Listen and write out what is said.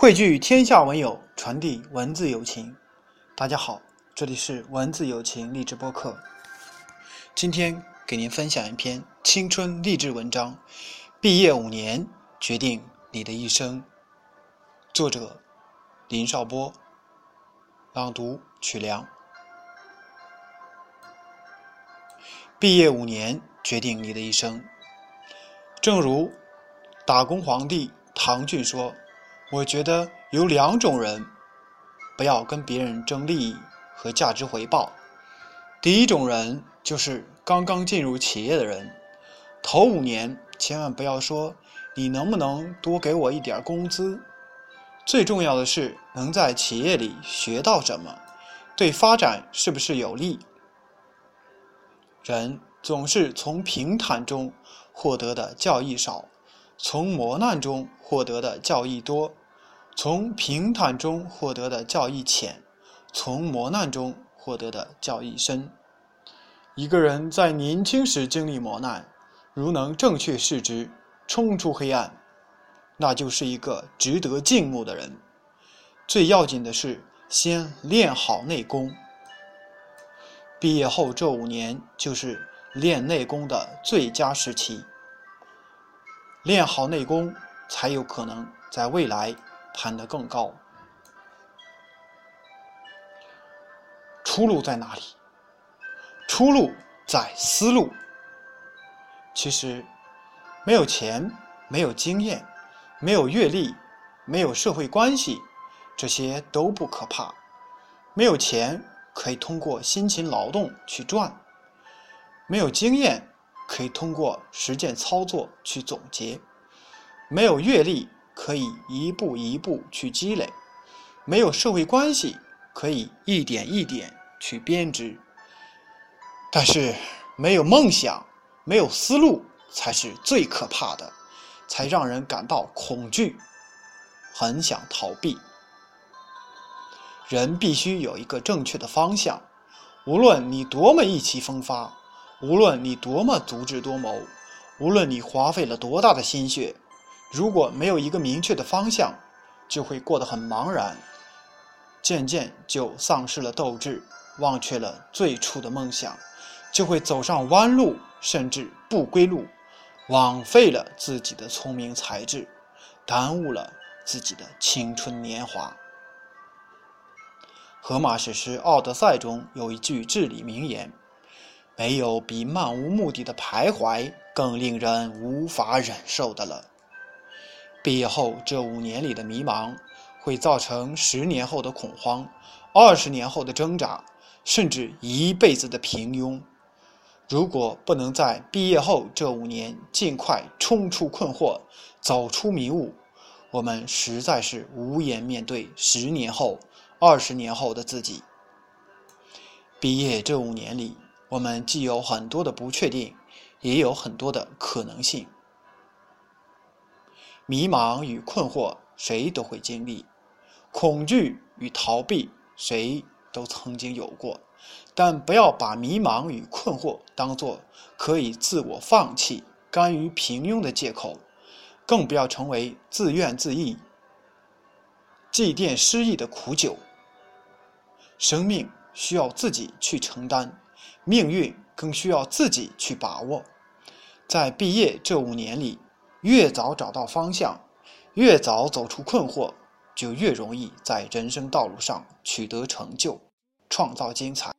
汇聚天下文友，传递文字友情。大家好，这里是文字友情励志播客。今天给您分享一篇青春励志文章：毕业五年，决定你的一生。作者：林少波。朗读：曲梁。毕业五年，决定你的一生。正如打工皇帝唐骏说。我觉得有两种人，不要跟别人争利益和价值回报。第一种人就是刚刚进入企业的人，头五年千万不要说你能不能多给我一点工资，最重要的是能在企业里学到什么，对发展是不是有利。人总是从平坦中获得的教益少，从磨难中获得的教益多。从平坦中获得的教益浅，从磨难中获得的教益深。一个人在年轻时经历磨难，如能正确视之，冲出黑暗，那就是一个值得敬慕的人。最要紧的是先练好内功。毕业后这五年就是练内功的最佳时期。练好内功，才有可能在未来。攀得更高，出路在哪里？出路在思路。其实，没有钱、没有经验、没有阅历、没有社会关系，这些都不可怕。没有钱可以通过辛勤劳动去赚，没有经验可以通过实践操作去总结，没有阅历。可以一步一步去积累，没有社会关系，可以一点一点去编织。但是没有梦想，没有思路，才是最可怕的，才让人感到恐惧，很想逃避。人必须有一个正确的方向，无论你多么意气风发，无论你多么足智多谋，无论你花费了多大的心血。如果没有一个明确的方向，就会过得很茫然，渐渐就丧失了斗志，忘却了最初的梦想，就会走上弯路，甚至不归路，枉费了自己的聪明才智，耽误了自己的青春年华。荷马史诗《奥德赛》中有一句至理名言：“没有比漫无目的的徘徊更令人无法忍受的了。”毕业后这五年里的迷茫，会造成十年后的恐慌，二十年后的挣扎，甚至一辈子的平庸。如果不能在毕业后这五年尽快冲出困惑，走出迷雾，我们实在是无颜面对十年后、二十年后的自己。毕业这五年里，我们既有很多的不确定，也有很多的可能性。迷茫与困惑，谁都会经历；恐惧与逃避，谁都曾经有过。但不要把迷茫与困惑当作可以自我放弃、甘于平庸的借口，更不要成为自怨自艾、祭奠失意的苦酒。生命需要自己去承担，命运更需要自己去把握。在毕业这五年里。越早找到方向，越早走出困惑，就越容易在人生道路上取得成就，创造精彩。